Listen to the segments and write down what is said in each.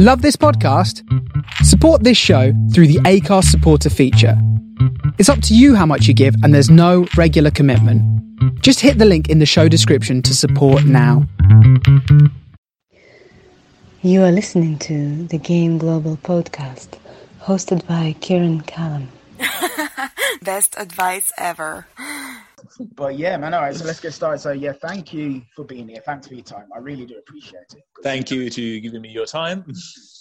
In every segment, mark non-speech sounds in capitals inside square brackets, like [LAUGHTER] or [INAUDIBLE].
Love this podcast? Support this show through the Anchor supporter feature. It's up to you how much you give, and there's no regular commitment. Just hit the link in the show description to support now. You are listening to the Game Global podcast, hosted by Kieran Callum. [LAUGHS] Best advice ever. But yeah, man. All right, so let's get started. So yeah, thank you for being here. Thanks for your time. I really do appreciate it. Thank you to giving me your time.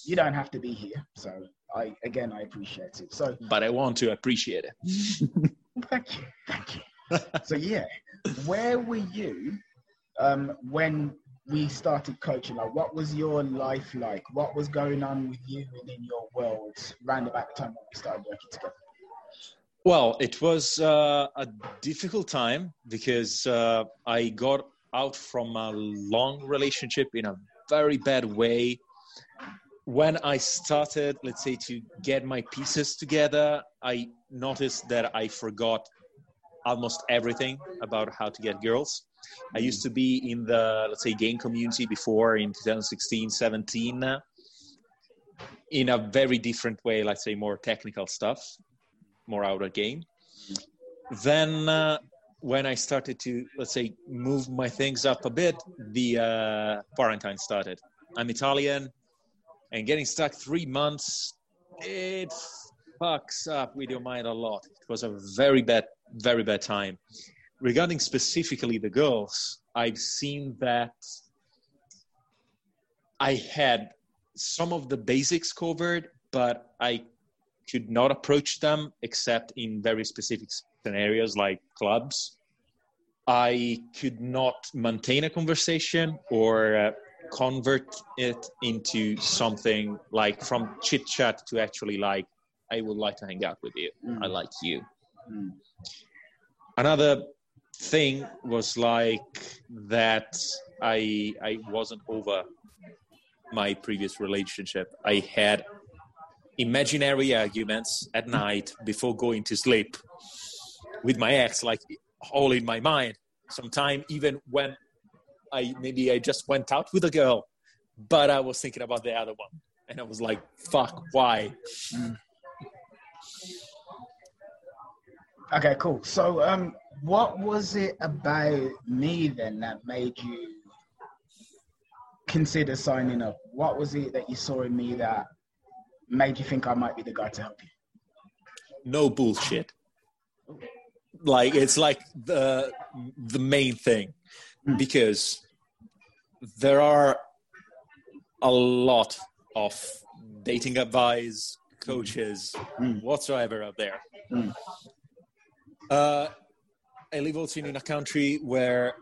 You don't have to be here, so I again I appreciate it. So, but I want to appreciate it. [LAUGHS] thank you, thank you. so yeah, where were you um, when we started coaching? Like, what was your life like? What was going on with you and in your world round about the time when we started working together? Well, it was uh, a difficult time because uh, I got out from a long relationship in a very bad way. When I started, let's say, to get my pieces together, I noticed that I forgot almost everything about how to get girls. I used to be in the, let's say, game community before in 2016, 17, in a very different way, let's say, more technical stuff more out of game. Then uh, when I started to let's say move my things up a bit, the uh, quarantine started. I'm Italian, and getting stuck three months, it fucks up with your mind a lot. It was a very bad, very bad time. Regarding specifically the girls, I've seen that I had some of the basics covered, but I could not approach them except in very specific scenarios like clubs. I could not maintain a conversation or uh, convert it into something like from chit chat to actually like, I would like to hang out with you. Mm. I like you. Mm. Another thing was like that I I wasn't over my previous relationship. I had imaginary arguments at night before going to sleep with my ex, like all in my mind. Sometime even when I maybe I just went out with a girl, but I was thinking about the other one, and I was like, "Fuck, why?" Okay, cool. So, um, what was it about me then that made you consider signing up? What was it that you saw in me that made you think I might be the guy to help you? No bullshit. Like it's like the the main thing mm. because there are a lot of dating advice coaches mm. whatsoever out there. Mm. Uh, I live also in a country where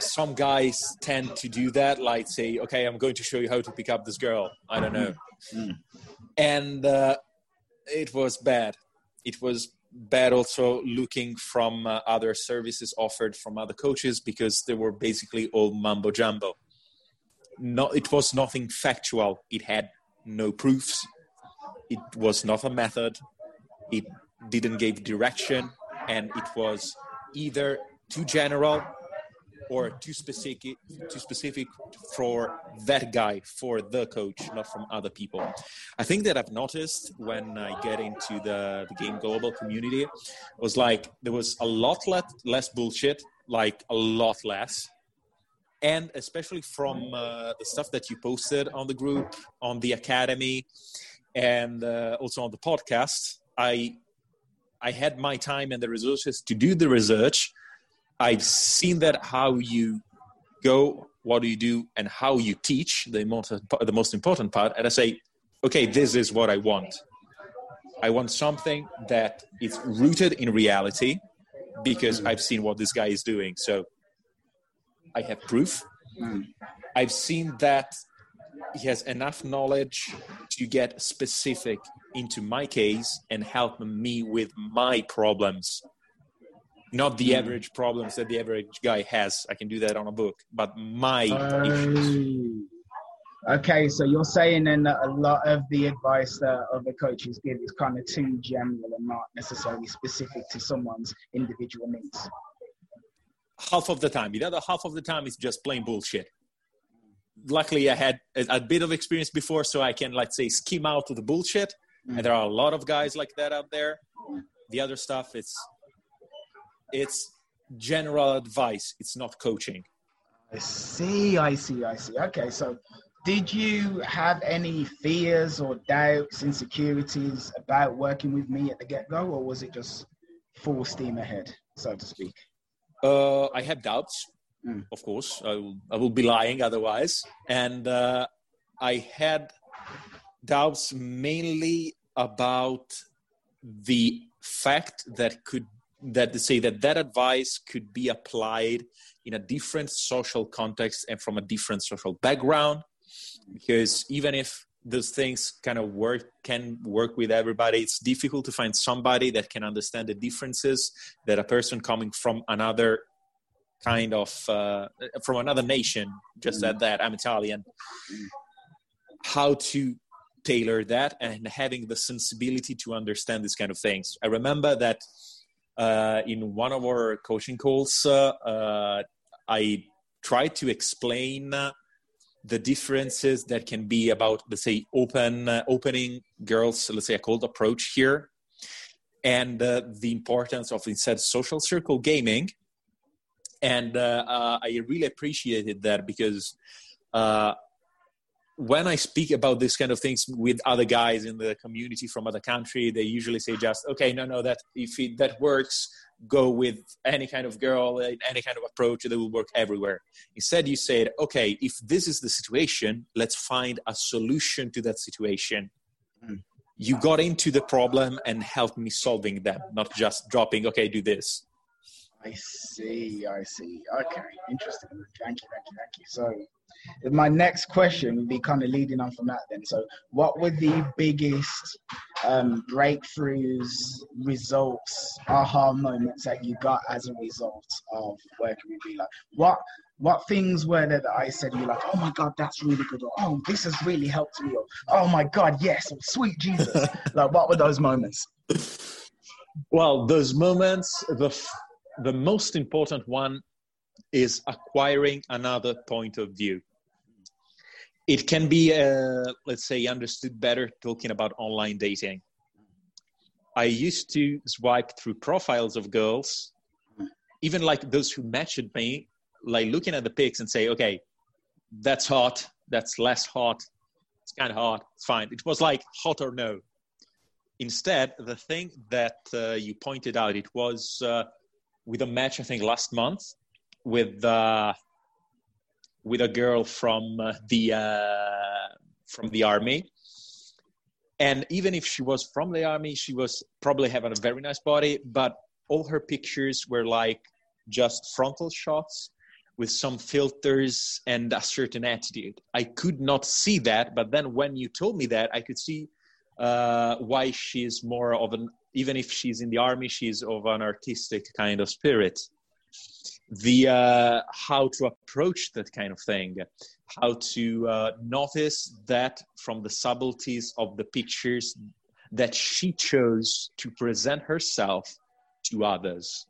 some guys tend to do that, like say, "Okay, I'm going to show you how to pick up this girl." I don't know. Mm and uh, it was bad. It was bad also looking from uh, other services offered from other coaches because they were basically all mumbo jumbo. No, it was nothing factual. It had no proofs. It was not a method. It didn't give direction, and it was either too general or too specific too specific for that guy for the coach not from other people. I think that i've noticed when i get into the, the game global community was like there was a lot less, less bullshit like a lot less. And especially from uh, the stuff that you posted on the group on the academy and uh, also on the podcast i i had my time and the resources to do the research I've seen that how you go, what do you do, and how you teach the most the most important part. And I say, okay, this is what I want. I want something that is rooted in reality because mm. I've seen what this guy is doing. So I have proof. Mm. I've seen that he has enough knowledge to get specific into my case and help me with my problems not the hmm. average problems that the average guy has. I can do that on a book, but my uh, issues. Okay, so you're saying then that a lot of the advice that other coaches give is kind of too general and not necessarily specific to someone's individual needs. Half of the time. The other half of the time is just plain bullshit. luckily I had a, bit of experience before, so I can let's say skim out to the bullshit. Mm. And there are a lot of guys like that out there. The other stuff, it's it's general advice. It's not coaching. I see. I see. I see. Okay, so did you have any fears or doubts, insecurities about working with me at the get go, or was it just full steam ahead, so to speak? Uh, I had doubts, mm. of course. I will, I will, be lying otherwise. And uh, I had doubts mainly about the fact that could that to say that that advice could be applied in a different social context and from a different social background because even if those things kind of work can work with everybody it's difficult to find somebody that can understand the differences that a person coming from another kind of uh, from another nation just at that i'm italian how to tailor that and having the sensibility to understand these kind of things. I remember that in one of our coaching calls uh, uh i tried to explain the differences that can be about let's say open uh, opening girls let's say a cold approach here and uh, the importance of instead social circle gaming. And uh, uh i really appreciated that because uh, when I speak about this kind of things with other guys in the community from other country, they usually say just, okay, no, no, that if it, that works, go with any kind of girl, any kind of approach that will work everywhere. Instead, you said, okay, if this is the situation, let's find a solution to that situation. Mm. You got into the problem and helped me solving them, not just dropping, okay, do this. I see, I see. Okay, interesting. Thank you, thank you, thank you. So, my next question would be kind of leading on from that then. So, what were the biggest um, breakthroughs, results, aha moments that you got as a result of working with me? Like, what what things were there that I said you're like, oh my god, that's really good, or oh, this has really helped me, or oh my god, yes, or, sweet Jesus. [LAUGHS] like, what were those moments? Well, those moments, the the most important one is acquiring another point of view. It can be, uh, let's say, understood better talking about online dating. I used to swipe through profiles of girls, even like those who matched me, like looking at the pics and say, okay, that's hot, that's less hot, it's kind of hot, it's fine. It was like hot or no. Instead, the thing that uh, you pointed out, it was uh, with a match I think last month with uh, with a girl from uh, the uh, from the army. And even if she was from the army, she was probably having a very nice body, but all her pictures were like just frontal shots with some filters and a certain attitude. I could not see that, but then when you told me that, I could see uh, why she's more of an even if she's in the army, she's of an artistic kind of spirit. The uh, how to approach that kind of thing, how to uh, notice that from the subtleties of the pictures that she chose to present herself to others.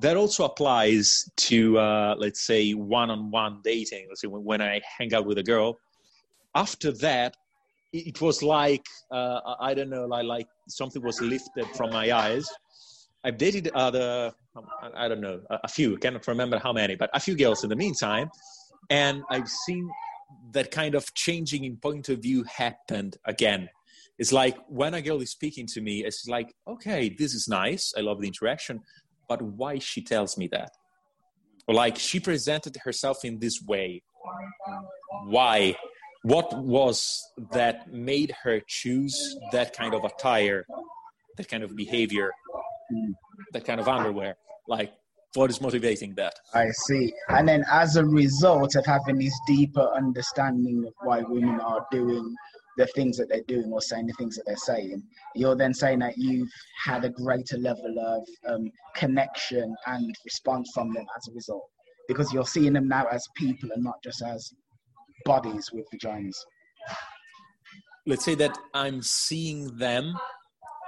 That also applies to, uh, let's say, one on one dating. Let's say when, when I hang out with a girl. After that, it was like uh, I don't know, like like something was lifted from my eyes. I've dated other, I don't know, a few. I cannot remember how many, but a few girls in the meantime, and I've seen that kind of changing in point of view happened again. It's like when a girl is speaking to me, it's like, okay, this is nice. I love the interaction, but why she tells me that? Or like she presented herself in this way. Why? What was that made her choose that kind of attire, that kind of behavior, that kind of underwear? Like, what is motivating that? I see. And then, as a result of having this deeper understanding of why women are doing the things that they're doing or saying the things that they're saying, you're then saying that you've had a greater level of um, connection and response from them as a result because you're seeing them now as people and not just as bodies with vaginas? Let's say that I'm seeing them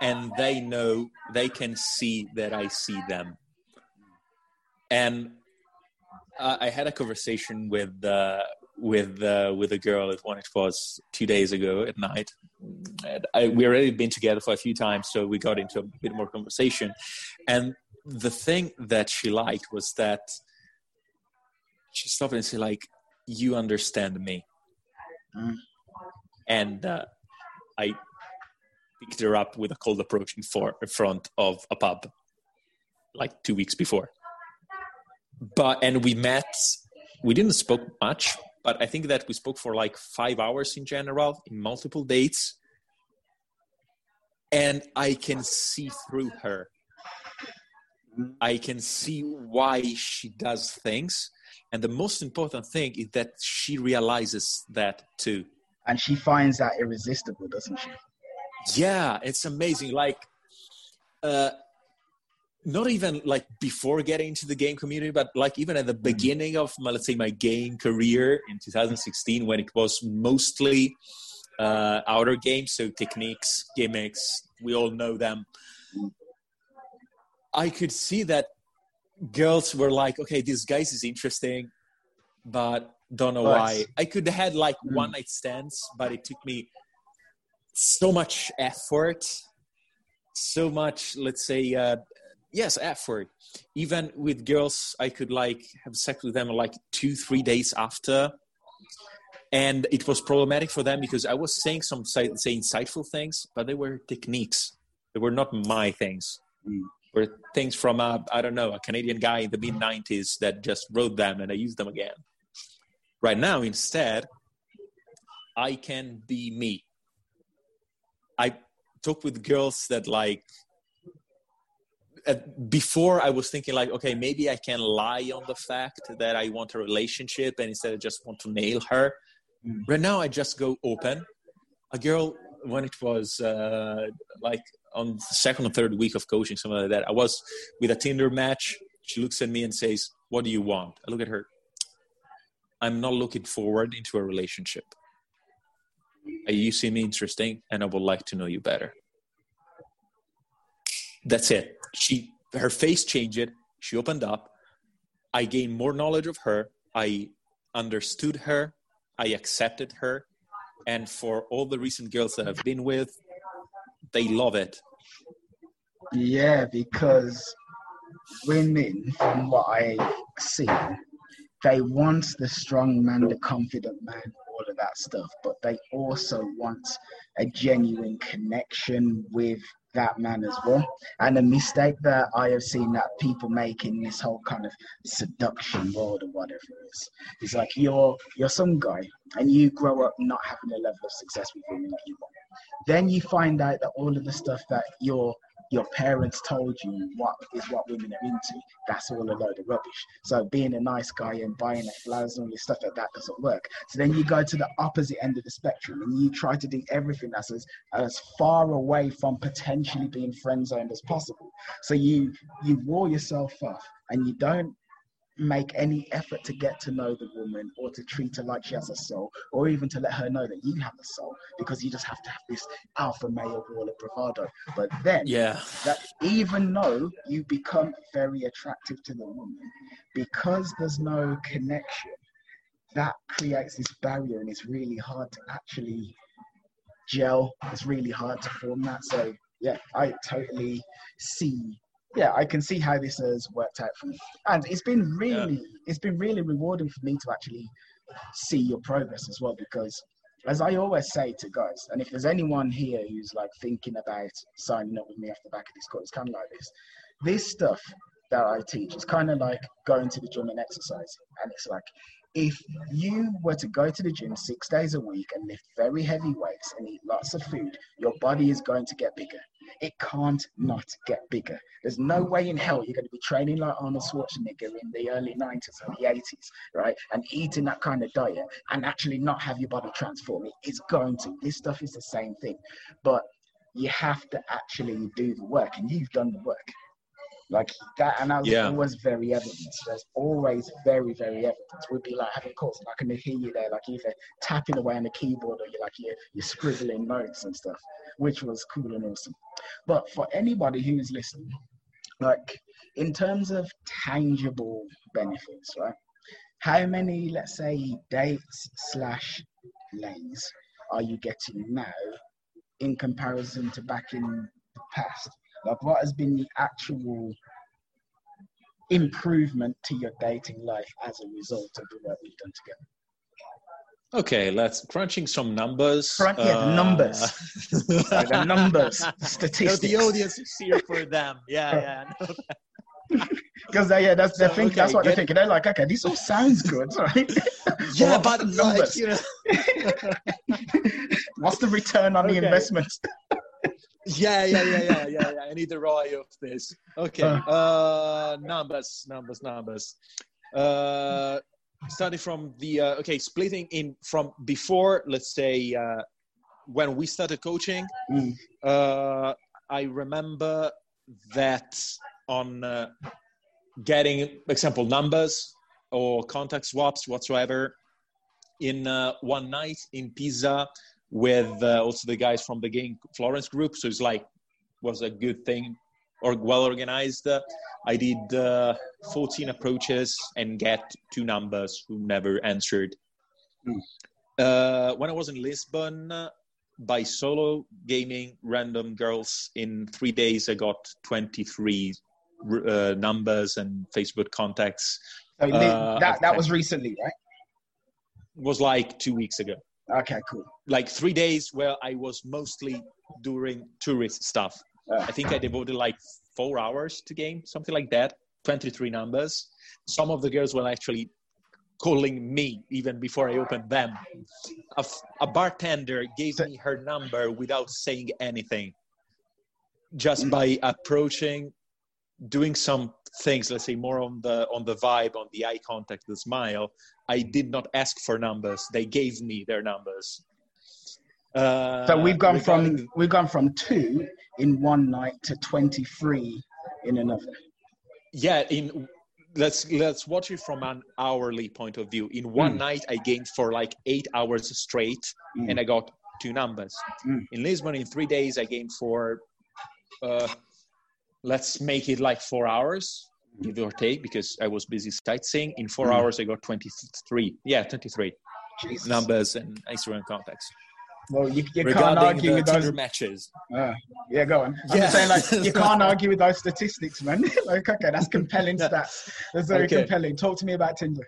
and they know they can see that I see them. And uh, I had a conversation with uh, with uh, with a girl at one it was two days ago at night. I, we already been together for a few times, so we got into a bit more conversation. And the thing that she liked was that she stopped and said, "Like, you understand me." Mm. And uh, I picked her up with a cold approach in, for, in front of a pub, like two weeks before. But and we met. We didn't spoke much, but I think that we spoke for like five hours in general in multiple dates. And I can see through her. I can see why she does things. And the most important thing is that she realizes that too. And she finds that irresistible, doesn't she? Yeah, it's amazing. Like, uh, not even like before getting into the game community, but like even at the beginning of my, let's say my game career in 2016, when it was mostly uh, outer games, so techniques, gimmicks, we all know them. I could see that girls were like, okay, this guys is interesting, but don't know But- why. I could have had like Mm. one night stands, but it took me so much effort, so much, let's say, uh, yes, effort. Even with girls, I could like have sex with them like two, three days after. And it was problematic for them because I was saying some say, say insightful things, but they were techniques. They were not my things. Mm. Were things from a I don't know a Canadian guy in the mid '90s that just wrote them and I used them again. Right now, instead, I can be me. I talk with girls that like before I was thinking like, okay, maybe I can lie on the fact that I want a relationship and instead I just want to nail her. Mm. Right now, I just go open. A girl when it was uh, like on the second or third week of coaching, something like that. I was with a Tinder match. She looks at me and says, "What do you want?" I look at her. I'm not looking forward into a relationship. You see me interesting, and I would like to know you better. That's it. She, her face changed. She opened up. I gained more knowledge of her. I understood her. I accepted her. And for all the recent girls that I've been with, they love it. Yeah, because women, from what I've seen, they want the strong man, the confident man, all of that stuff, but they also want a genuine connection with that man as well. And a mistake that I have seen that people make in this whole kind of seduction world or whatever it is, is like you're you're some guy and you grow up not having a level of success with women that you want. Then you find out that all of the stuff that your your parents told you what is what women are into, that's all a load of rubbish. So being a nice guy and buying their flowers and all this stuff like that doesn't work. So then you go to the opposite end of the spectrum and you try to do everything that's as, as far away from potentially being friend zoned as possible. So you you wall yourself off and you don't make any effort to get to know the woman or to treat her like she has a soul or even to let her know that you have a soul because you just have to have this alpha male wall of bravado. But then Yeah. that even though you become very attractive to the woman because there's no connection that creates this barrier and it's really hard to actually gel. It's really hard to form that. So yeah i totally see yeah i can see how this has worked out for me and it's been really it's been really rewarding for me to actually see your progress as well because as I always say to guys, and if there's anyone here who's like thinking about signing up with me off the back of this course, it's kind of like this. This stuff that I teach is kind of like going to the gym and exercising. And it's like if you were to go to the gym six days a week and lift very heavy weights and eat lots of food, your body is going to get bigger. It can't not get bigger. There's no way in hell you're going to be training like Arnold Schwarzenegger in the early 90s or the 80s, right? And eating that kind of diet and actually not have your body transform. It- It's going to. This stuff is the same thing. But you have to actually do the work, and you've done the work. Like that, was Yeah. always very evident. There's always very, very evident. We'd be like having calls, and I can hear you there, like either tapping away on the keyboard or you're like you're, you're scribbling notes and stuff, which was cool and awesome. But for anybody who's listening, like in terms of tangible benefits, right? how many, let's say, dates slash lays are you getting now in comparison to back in the past? Like, what has been the actual improvement to your dating life as a result of the work we've done together? Okay, let's crunching some numbers. Crunch, yeah, Uh, numbers. Sorry, the numbers, [LAUGHS] No, statistics. the audience is here for them. Yeah, yeah. Because [LAUGHS] yeah, that's So, thinking. that's what they're thinking. They're like, okay, this all sounds good, [LAUGHS] right? Yeah, but the like, numbers? you know, What's the return on the investment? Yeah, yeah, yeah, yeah, yeah, yeah. I need the ROI of this. Okay, uh, numbers, numbers, numbers. Uh, starting from the uh, okay, splitting in from before, let's say uh, when we started coaching. Mm. Uh, I remember that on uh, getting example numbers or contact swaps whatsoever in uh, one night in Pisa with uh, also the guys from the game Florence group. So it's like was a good thing or well organized. Uh, I did uh, 14 approaches and get two numbers who never answered. Uh, when I was in Lisbon, uh, by solo gaming random girls in three days, I got 23 uh, numbers and Facebook contacts. So that that was recently, right? was like two weeks ago. Okay, cool. like three days where I was mostly doing tourist stuff. Uh. I think I devoted like four hours to game, something like that. 23 numbers. Some of the girls were actually calling me even before I opened them. A, f- a bartender gave me her number without saying anything, just by approaching, doing some things. Let's say more on the on the vibe, on the eye contact, the smile. I did not ask for numbers; they gave me their numbers. Uh, So we've gone regarding- from we've gone from two in one night to twenty three in another. yeah in let's let's watch it from an hourly point of view in one Mm. night i gained for like eight hours straight Mm. and i got two numbers Mm. in lisbon in three days i gained for uh, let's make it like four hours give or take because i was busy sightseeing in four Mm. hours i got 23 yeah 23 Jesus. numbers and instagram contacts Well, you, you can't argue with those. Matches Uh, yeah, go on. I'm Yeah. saying, like, you [LAUGHS] can't argue with those statistics, man. [LAUGHS] like, okay, that's compelling [LAUGHS] stats. That's very Okay. compelling. Talk to me about Tinder.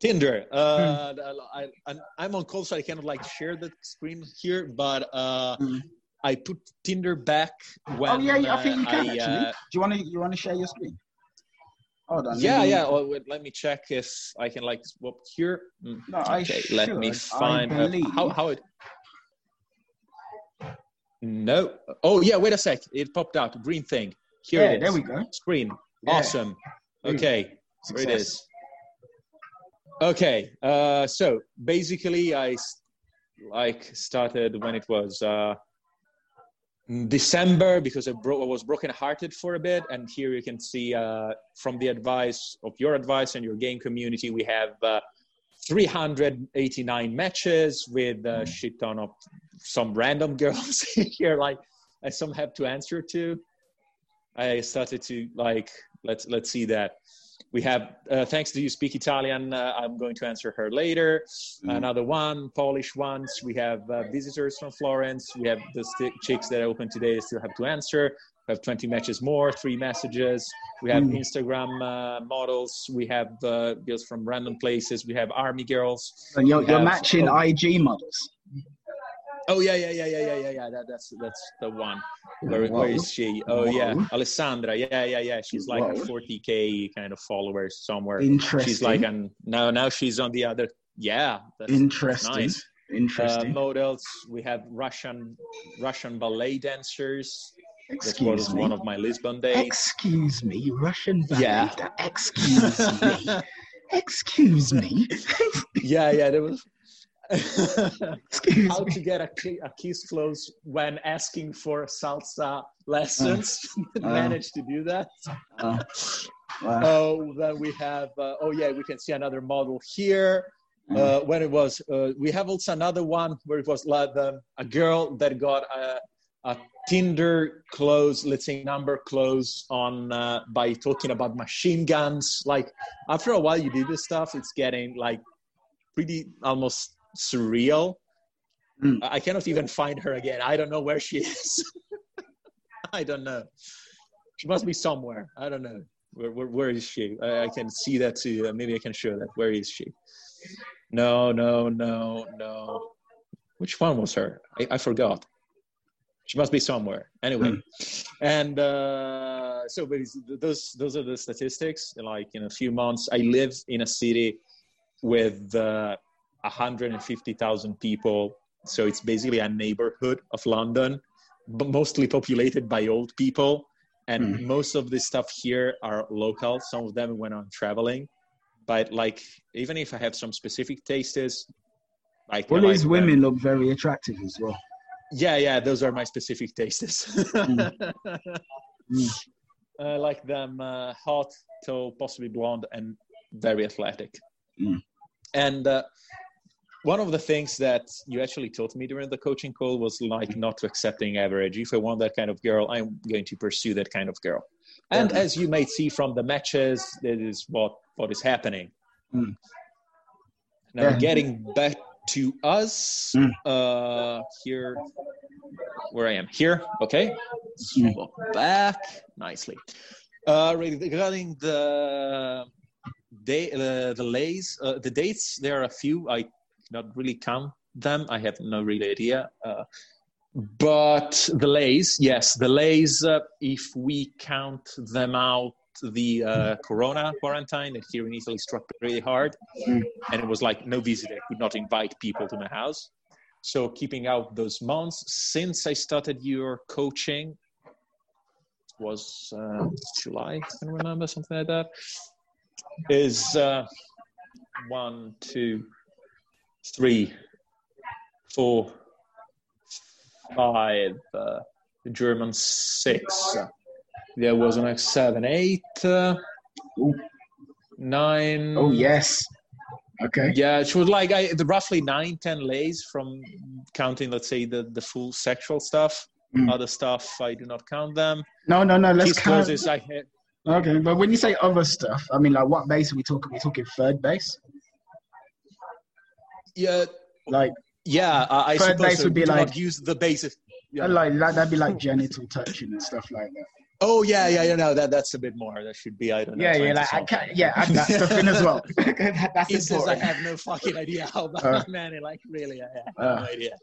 Tinder. Hmm. Uh, I, I'm, I'm on call, so I cannot like share the screen here. But uh, Mm. I put Tinder back when. oh yeah, yeah, I think you uh, can I, actually. uh, Do you want to you want to share your screen? Hold on. yeah, yeah. Oh, wait, let me check if I can like swap here. Mm, No, I okay, let me should, find how how it. No. Oh yeah. Wait a sec. It popped out. Green thing. Here Yeah, it is. there we go. Screen. Yeah. Awesome. Okay. There it Success. is. Okay, uh, so basically, I like started when it was uh, December because I, bro- I was broken-hearted for a bit, and here you can see uh, from the advice of your advice and your game community, we have uh, 389 matches with a shit ton of some random [LAUGHS] girls here, like I some have to answer to. I started to like let's let's see that we have uh, thanks to you speak italian uh, i'm going to answer her later. Mm. another one polish ones. We have uh, visitors from florence. We have the st- chicks that are open today I still have to answer. We have 20 matches more three messages. We have Mm. instagram uh, models. We have uh, girls from random places. We have army girls. You're, you're have- matching IG models. Oh yeah yeah yeah yeah yeah yeah yeah that, that's that's the one where, where is she oh yeah alessandra yeah yeah yeah she's like Whoa. 40k kind of followers somewhere Interesting. she's like an now now she's on the other yeah that's, Interesting. that's nice uh, Interesting. models we have russian russian ballet dancers that Excuse was me. one of my lisbon days Excuse me, Russian ballet. Yeah. Excuse me. [LAUGHS] Excuse me. yeah yeah there was how to get a, ki- a kiss close when asking for salsa lessons Uh. [LAUGHS] managed to do that Uh, wow. oh then we have uh, oh yeah we can see another model here Mm. uh, when it was uh, we have also another one where it was like the, a girl that got a, a Tinder close, let's say number close on uh, by talking about machine guns. Like after a while, you do this stuff, it's getting like pretty almost surreal. Mm. I cannot even find her again. I don't know where she is. [LAUGHS] I don't know. She must be somewhere. I don't know. Where, where, where is she? I, I can see that too. Maybe I can show that. Where is she? No, no, no, no. Which one was her? I, I forgot. She must be somewhere. Anyway, and uh, so but those those are the statistics. Like in a few months, I live in a city with uh, 150,000 people. So it's basically a neighborhood of London, but mostly populated by old people. And most of the stuff here are local. Some of them when I'm traveling. But like, even if I have some specific tastes, like All these women them. look very attractive as well. Yeah, yeah, those are my specific tastes. [LAUGHS] Mm. I like them uh, hot, tall, possibly blonde, and very athletic. Mm. And uh, one of the things that you actually taught me during the coaching call was like not accepting average. If I want that kind of girl, I'm going to pursue that kind of girl. And as you may see from the matches, that is what what is happening. Mm. Now, Yeah. getting back to us Mm. uh, here, where I am here. Okay, Mm. Back nicely. Uh, regarding the day, uh, the lays, uh, the dates, there are a few. I cannot really count them. I have no real idea. Uh, but the lays, yes, the lays. Uh, if we count them out, the uh, Corona quarantine that here in Italy struck really hard, and it was like no visitor could not invite people to my house. So keeping out those months since I started your coaching was uh, July, I can remember something like that. Is uh, one, two, three, four, five. Uh, the German six. There was an X seven, eight, uh, nine. Oh yes. Okay. Yeah, it was like I, the roughly nine, ten lays from counting, let's say, the, the full sexual stuff. Mm. Other stuff, I do not count them. No, no, no. Let's Kiss count. closes, I had. Okay, but when you say other stuff, I mean, like, what base are we talking? we talking third base? Yeah, Like, yeah. I, I Third suppose base so. would be do like- use the basis. Yeah. like that, that'd be like genital touching and stuff like that. Oh yeah, yeah, yeah. No, that that's a bit more. That should be I don't know. Yeah, yeah, 20 like, I can't, yeah, add that stuff in as well. [LAUGHS] [LAUGHS] That's He says I have no fucking idea how [LAUGHS] about Uh. man. Like really, I have Uh. no idea.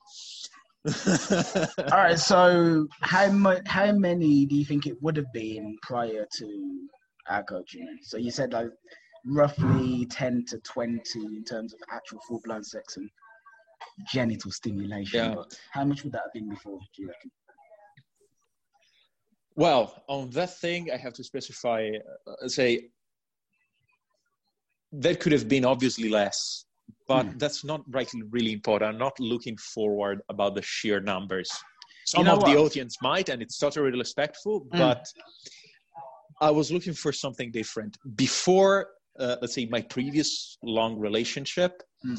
All right, so how much, how many do you think it would have been prior to our coaching? So you said like roughly ten to twenty in terms of actual full blown sex and genital stimulation. Yeah. How much would that have been before? Do you reckon? Well, on that thing, I have to specify, uh, say, that could have been obviously less, but Hmm. that's not right, really important. I'm not looking forward about the sheer numbers. Some know of the audience might, and it's totally respectful, Hmm. but I was looking for something different. Before, uh, let's say, my previous long relationship, Hmm.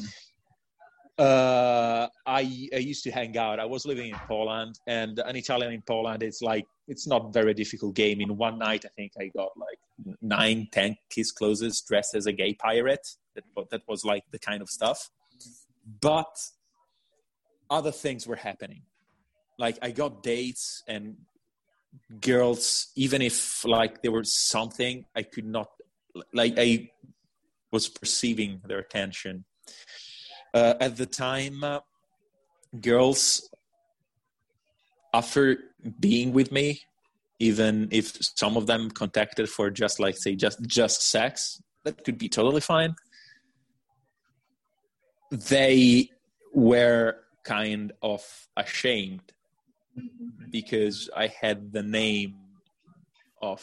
uh, I, I used to hang out. I was living in Poland, and an Italian in Poland, it's like it's not very difficult game. In one night, I think I got like nine, ten kiss closes dressed as a gay pirate. That that was like the kind of stuff. But other things were happening. Like I got dates and girls, even if like there was something I could not like I was perceiving their attention. Uh, at the time, uh, girls, after being with me, even if some of them contacted for just like say just just sex, that could be totally fine. They were kind of ashamed because I had the name of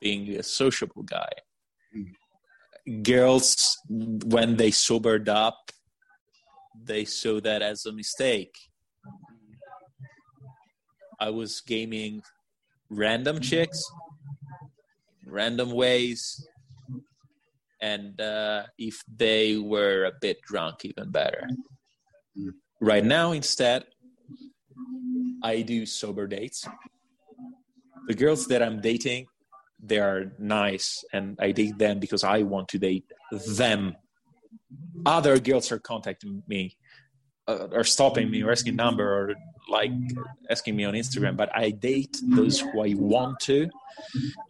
being a sociable guy. Girls, when they sobered up, they saw that as a mistake. I was gaming random chicks, random ways, and uh, if they were a bit drunk, even better. Right now, instead, I do sober dates. The girls that I'm dating, they are nice, and I date them because I want to date them. Other girls are contacting me, uh, or stopping me, or asking number, or like asking me on Instagram. But I date those who I want to,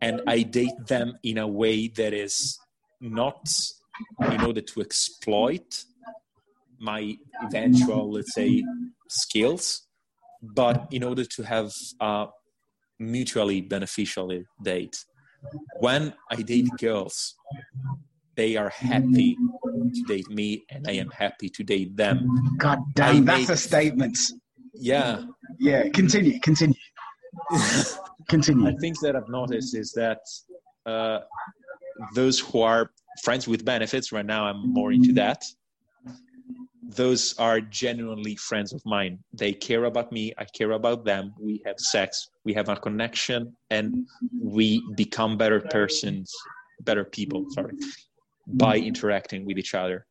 and I date them in a way that is not in order to exploit my eventual, let's say, skills, but in order to have a mutually beneficial date. When I date girls, they are happy to date me, and I am happy to date them. God damn, that's a statement. Yeah. Yeah, continue, continue. [LAUGHS] continue. I think that I've noticed is that uh, those who are friends with benefits, right now I'm more into that those are genuinely friends of mine. They care about me, I care about them. We have sex, we have a connection, and we become better persons, better people, sorry, by interacting with each other.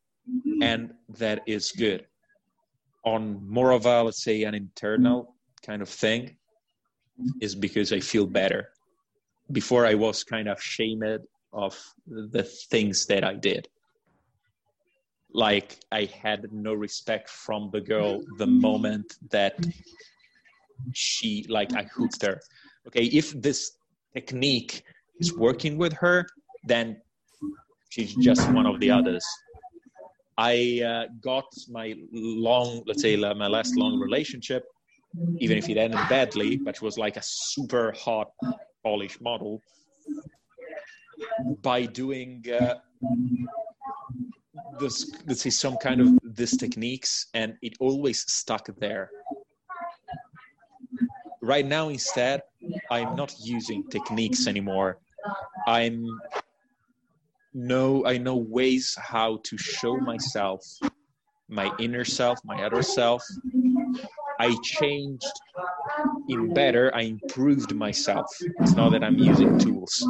And that is good. On more of a, let's say, an internal kind of thing, is because I feel better. Before I was kind of shamed of the things that I did like I had no respect from the girl the moment that she like I hooked her. Okay, if this technique is working with her, then she's just one of the others. I uh, got my long, let's say, my last long relationship, even if it ended badly, but it was like a super hot Polish model, by doing uh, this let's say some kind of these techniques and it always stuck there. Right now instead i'm not using techniques anymore. I'm know i know ways how to show myself my inner self my other self. I changed in better i improved myself. It's not that i'm using tools.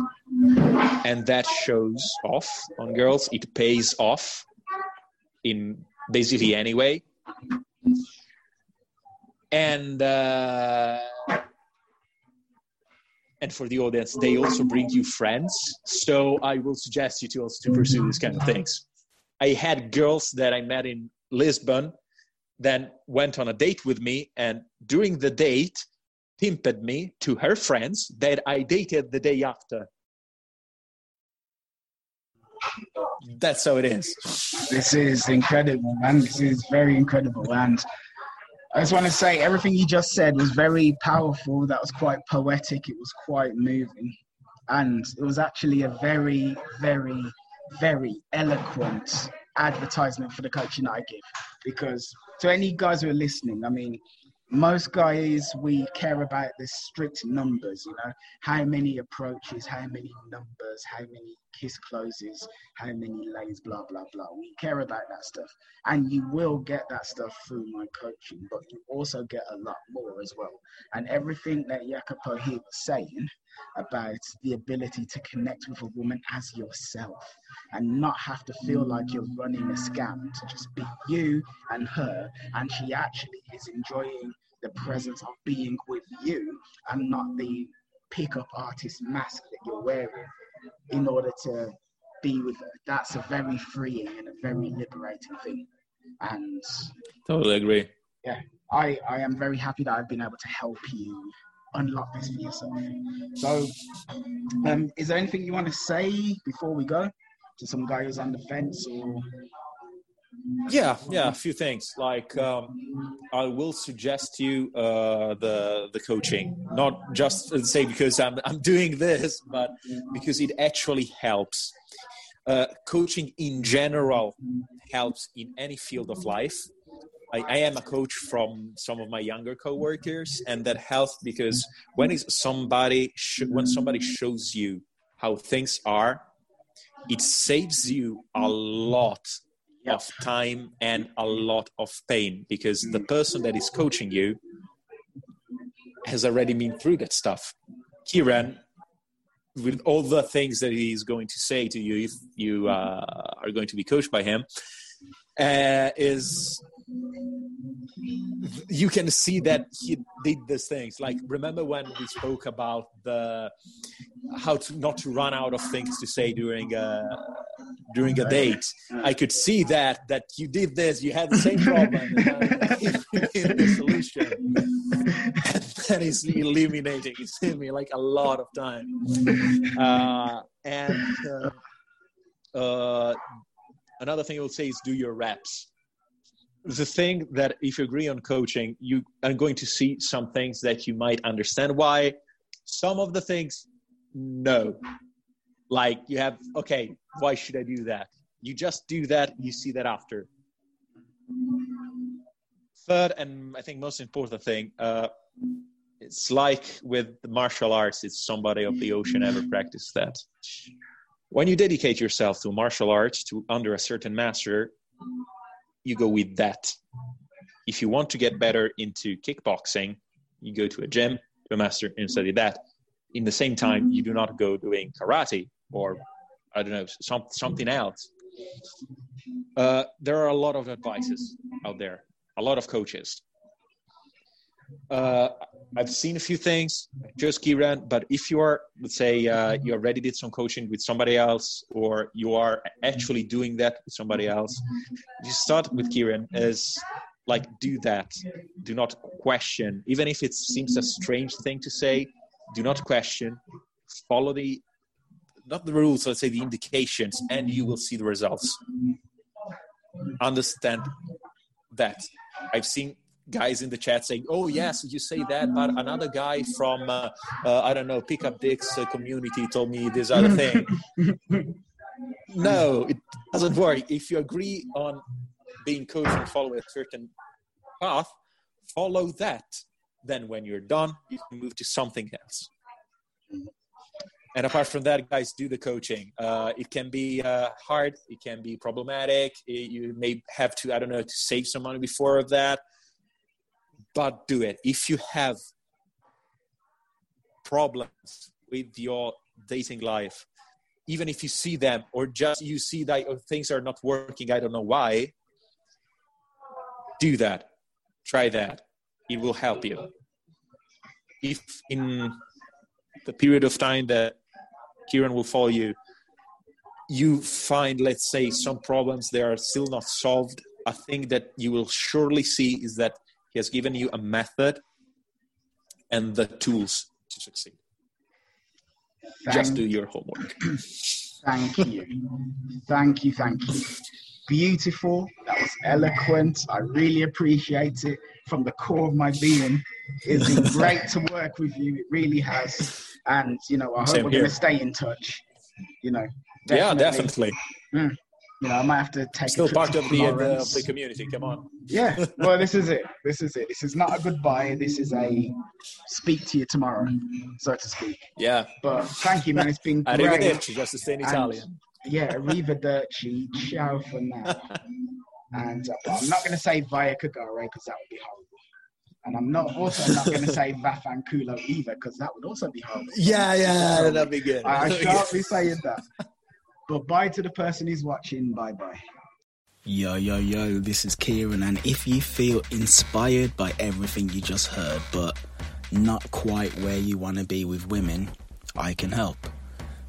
And that shows off on girls. It pays off in basically anyway. And uh, and for the audience, they also bring you friends. So I will suggest you to also to pursue these kind of things. I had girls that I met in Lisbon, then went on a date with me, and during the date, pimped me to her friends that I dated the day after that's how it is. This is incredible, man. This is very incredible. And I just want to say everything you just said was very powerful. That was quite poetic. It was quite moving. And it was actually a very, very, very eloquent advertisement for the coaching I give. Because to any guys who are listening, I mean, most guys we care about the strict numbers you know how many approaches how many numbers how many kiss closes how many lays blah blah blah. We care about that stuff. And you will get that stuff through my coaching but you also get a lot more as well. And everything that jacopo here was saying about the ability to connect with a woman as yourself and not have to feel like you're running a scam to just be you and her and she actually is enjoying the presence of being with you and not the pickup artist mask that you're wearing in order to be with her that's a very freeing and a very liberating thing and totally agree yeah i i am very happy that i've been able to help you unlock this for yourself. So, um, is there anything you want to say before we go to some guy who's on the fence or? Yeah, yeah, a few things. Like um, I will suggest you uh, the the coaching, not just say because I'm I'm doing this, but because it actually helps. Uh, coaching in general helps in any field of life I, I, am a coach from some of my younger coworkers, and that helps because when is somebody sh- when somebody shows you how things are, it saves you a lot. Of time and a lot of pain because the person that is coaching you has already been through that stuff. Kieran, with all the things that he's going to say to you if you uh, are going to be coached by him, uh, is you can see that he did these things like remember when we spoke about the how to not to run out of things to say during a during a date i could see that that you did this you had the same problem the [LAUGHS] solution and [LAUGHS] that is eliminating it [LAUGHS] saved me like a lot of time uh, and uh, uh, another thing i will say is do your reps the thing that if you agree on coaching, you are going to see some things that you might understand why. Some of the things, no. Like you have, okay, why should I do that? You just do that, you see that after. Third, and I think most important thing, uh, it's like with the martial arts, it's somebody of the ocean ever practiced that. When you dedicate yourself to martial arts, to under a certain master, you go with that. If you want to get better into kickboxing, you go to a gym, to a master, and study that. In the same time, you do not go doing karate or I don't know some, something else. Uh, there are a lot of advices out there, a lot of coaches. Uh, I've seen a few things, just Ciaran, but if you are, let's say, uh, you already did some coaching with somebody else, or you are actually doing that with somebody else, you start with Ciaran as like, do that. Do not question, even if it seems a strange thing to say, do not question. Follow the, not the rules, let's say the indications, and you will see the results. Understand that. I've seen guys in the chat saying, "Oh yes, you say that," but another guy from uh, uh, I don't know Pickup Dicks uh, community told me this other thing. [LAUGHS] no, it doesn't work. If you agree on being coached and follow a certain path, follow that. Then, when you're done, you can move to something else. And apart from that, guys, do the coaching. Uh, it can be uh, hard. It can be problematic. It, you may have to, I don't know, to save some money before of that but do it. If you have problems with your dating life, even if you see them or just you see that oh, things are not working, I don't know why, do that. Try that. It will help you. If in the period of time that Ciaran will follow you, you find, let's say, some problems that are still not solved, a thing that you will surely see is that he has given you a method and the tools to succeed. Thank Just do your homework. [CLEARS THROAT] Thank you. Thank you. Thank you. Beautiful. That was eloquent. I really appreciate it from the core of my being. It's been [LAUGHS] great to work with you. It really has. And, you know, I hope Same we're going to stay in touch. You know, definitely. Yeah, definitely. Mm you know, I might have to take still part of the, uh, the community. Come on. Yeah. Well, this is it. [LAUGHS] This is it. This is not a goodbye. This is a speak to you tomorrow, so to speak. Yeah. But thank you, man. It's been great. Arrivederci, just to say in Italian. Yeah, arrivederci. Ciao for now. [LAUGHS] and uh, I'm not going to say via Kagare because that would be horrible. And I'm not also not going to say [LAUGHS] Vafanculo either because that would also be horrible. Yeah, yeah, so that'd be good. I, I shan't be saying that. [LAUGHS] But bye to the person who's watching. Bye bye. Yo, yo, yo, this is Ciaran, and if you feel inspired by everything you just heard, but not quite where you want to be with women, I can help.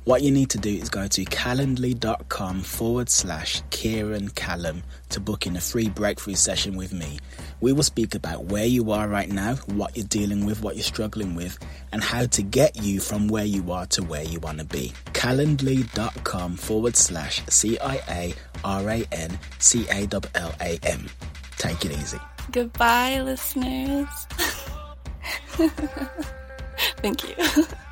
What you need to do is go to calendly.com forward slash Ciaran Callam to book in a free breakthrough session with me. We will speak about where you are right now, what you're dealing with, what you're struggling with, and how to get you from where you are to where you want to be. Calendly.com forward slash C I A R A N C A L L A M. Take it easy. Goodbye, listeners. [LAUGHS] Thank you. [LAUGHS]